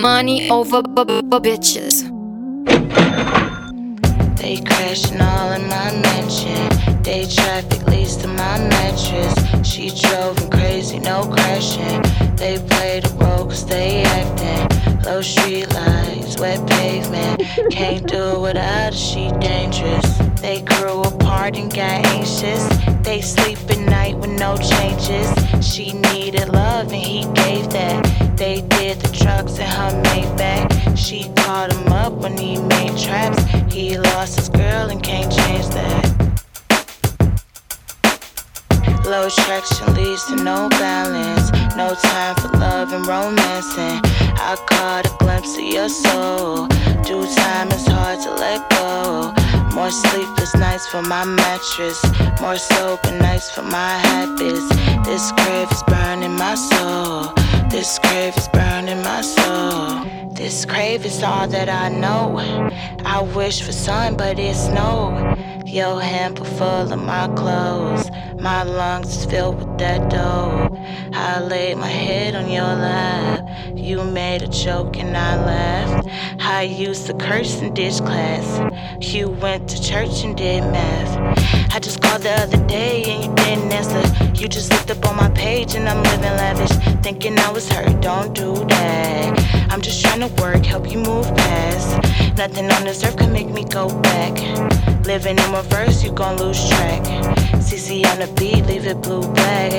money over b- b- bitches. They crashing all in my mansion. Day traffic leads to my mattress. She drove me crazy, no crashing. They play the role cause they acting. Low street lights, wet pavement. Can't do it without her, she dangerous. They grew apart and got anxious. They sleep at night with no changes. She needed love and he gave that. They did the drugs in her Maybach. She caught him up when he made traps. He lost his girl and can't change that. Low traction leads to no balance. No time for love and romancing. I caught a glimpse of your soul. Due time is hard to let go. More sleepless nights for my mattress. More sober nights for my habits. This grave is burning my soul. This grave is burning my soul. This grave is all that I know. I wish for sun, but it's no. Your hamper full of my clothes. My lungs filled with that dough. I laid my head on your lap. You made a joke and I laughed. I used to curse in ditch class. You went to church and did math. I just called the other day and you didn't answer. You just looked up on my page and I'm living lavish. Thinking I was hurt, don't do that. I'm just trying to work, help you move past. Nothing on this earth can make me go back. Living in reverse, you gon' lose track. CC on the beat, leave it blue black.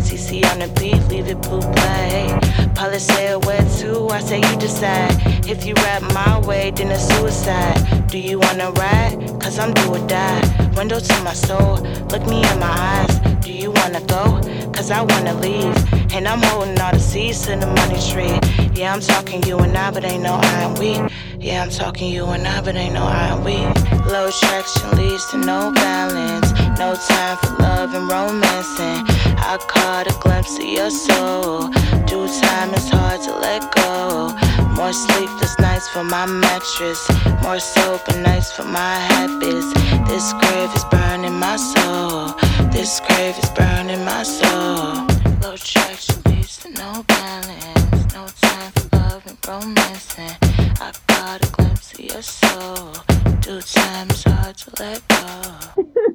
CC on the beat, leave it blue black. Probably say it wet too, I say you decide. If you rap my way, then it's suicide. Do you wanna ride? Cause I'm do or die. Window to my soul, look me in my eyes. Do you wanna go? Cause I wanna leave. And I'm holding all the seeds in the money tree. Yeah, I'm talking you and I, but ain't no I and we. Yeah, I'm talking you and I, but ain't no I and we. Low traction leads to no balance. No time for love and romancing. I caught a glimpse of your soul. Due time is hard to let go. More sleepless nights for my mattress. More sober nights for my habits. This grave is burning my soul. This grave is burning my soul. Low traction leads to no balance. No time for love and romancing. I caught a glimpse of your soul. Due time is hard to let go.